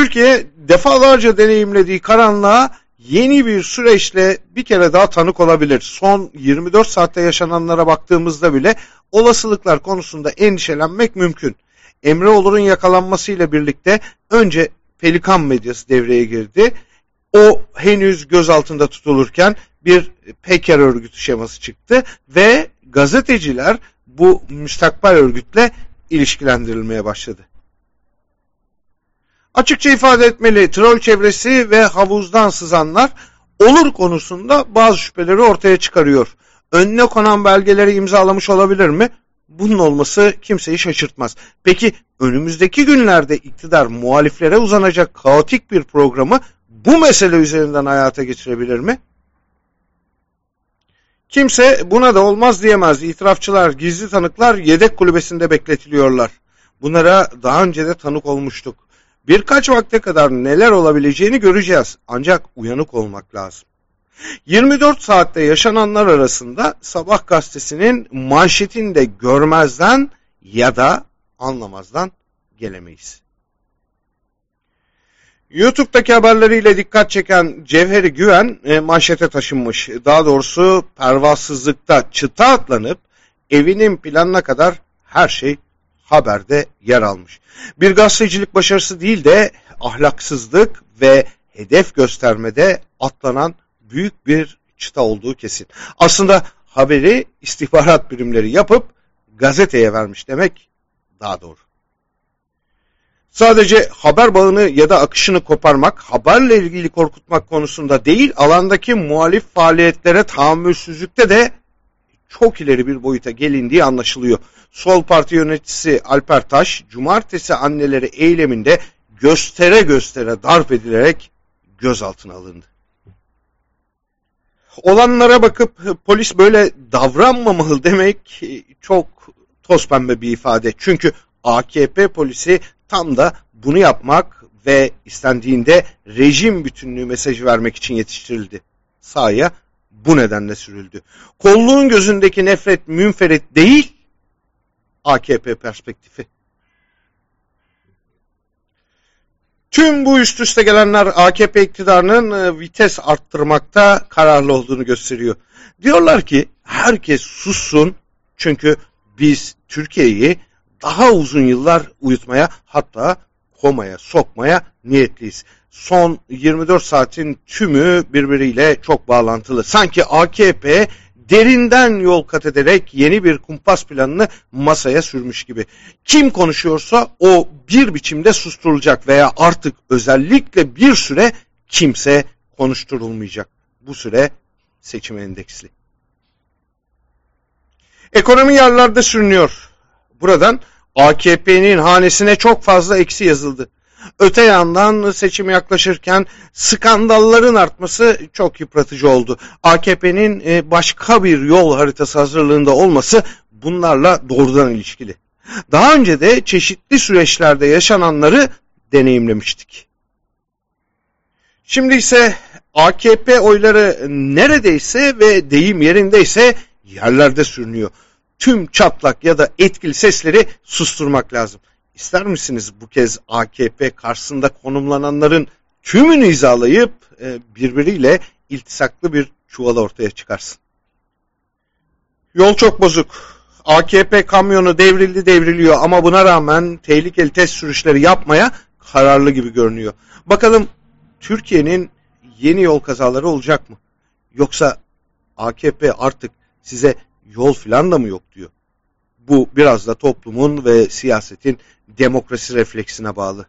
Türkiye defalarca deneyimlediği karanlığa yeni bir süreçle bir kere daha tanık olabilir. Son 24 saatte yaşananlara baktığımızda bile olasılıklar konusunda endişelenmek mümkün. Emre Olur'un yakalanmasıyla birlikte önce Pelikan medyası devreye girdi. O henüz gözaltında tutulurken bir Peker örgütü şeması çıktı ve gazeteciler bu müstakbel örgütle ilişkilendirilmeye başladı. Açıkça ifade etmeli troll çevresi ve havuzdan sızanlar olur konusunda bazı şüpheleri ortaya çıkarıyor. Önüne konan belgeleri imzalamış olabilir mi? Bunun olması kimseyi şaşırtmaz. Peki önümüzdeki günlerde iktidar muhaliflere uzanacak kaotik bir programı bu mesele üzerinden hayata geçirebilir mi? Kimse buna da olmaz diyemez. İtirafçılar, gizli tanıklar yedek kulübesinde bekletiliyorlar. Bunlara daha önce de tanık olmuştuk. Birkaç vakte kadar neler olabileceğini göreceğiz. Ancak uyanık olmak lazım. 24 saatte yaşananlar arasında Sabah gazetesinin manşetinde görmezden ya da anlamazdan gelemeyiz. YouTube'daki haberleriyle dikkat çeken Cevheri Güven e, manşete taşınmış. Daha doğrusu pervasızlıkta çıta atlanıp evinin planına kadar her şey haberde yer almış. Bir gazetecilik başarısı değil de ahlaksızlık ve hedef göstermede atlanan büyük bir çıta olduğu kesin. Aslında haberi istihbarat birimleri yapıp gazeteye vermiş demek daha doğru. Sadece haber bağını ya da akışını koparmak, haberle ilgili korkutmak konusunda değil, alandaki muhalif faaliyetlere tahammülsüzlükte de çok ileri bir boyuta gelindiği anlaşılıyor. Sol Parti yöneticisi Alper Taş, cumartesi anneleri eyleminde göstere göstere darp edilerek gözaltına alındı. Olanlara bakıp polis böyle davranmamalı demek çok toz pembe bir ifade. Çünkü AKP polisi tam da bunu yapmak ve istendiğinde rejim bütünlüğü mesajı vermek için yetiştirildi. Sahaya bu nedenle sürüldü. Kolluğun gözündeki nefret münferit değil, AKP perspektifi. Tüm bu üst üste gelenler AKP iktidarının e, vites arttırmakta kararlı olduğunu gösteriyor. Diyorlar ki herkes sussun çünkü biz Türkiye'yi daha uzun yıllar uyutmaya hatta komaya sokmaya niyetliyiz. Son 24 saatin tümü birbiriyle çok bağlantılı. Sanki AKP derinden yol kat ederek yeni bir kumpas planını masaya sürmüş gibi. Kim konuşuyorsa o bir biçimde susturulacak veya artık özellikle bir süre kimse konuşturulmayacak. Bu süre seçim endeksli. Ekonomi yerlerde sürünüyor. Buradan AKP'nin hanesine çok fazla eksi yazıldı. Öte yandan seçim yaklaşırken skandalların artması çok yıpratıcı oldu. AKP'nin e, başka bir yol haritası hazırlığında olması bunlarla doğrudan ilişkili. Daha önce de çeşitli süreçlerde yaşananları deneyimlemiştik. Şimdi ise AKP oyları neredeyse ve deyim yerindeyse yerlerde sürünüyor. Tüm çatlak ya da etkili sesleri susturmak lazım. İster misiniz bu kez AKP karşısında konumlananların tümünü izalayıp e, birbiriyle iltisaklı bir çuval ortaya çıkarsın? Yol çok bozuk. AKP kamyonu devrildi devriliyor ama buna rağmen tehlikeli test sürüşleri yapmaya kararlı gibi görünüyor. Bakalım Türkiye'nin yeni yol kazaları olacak mı? Yoksa AKP artık size yol filan da mı yok diyor. Bu biraz da toplumun ve siyasetin demokrasi refleksine bağlı.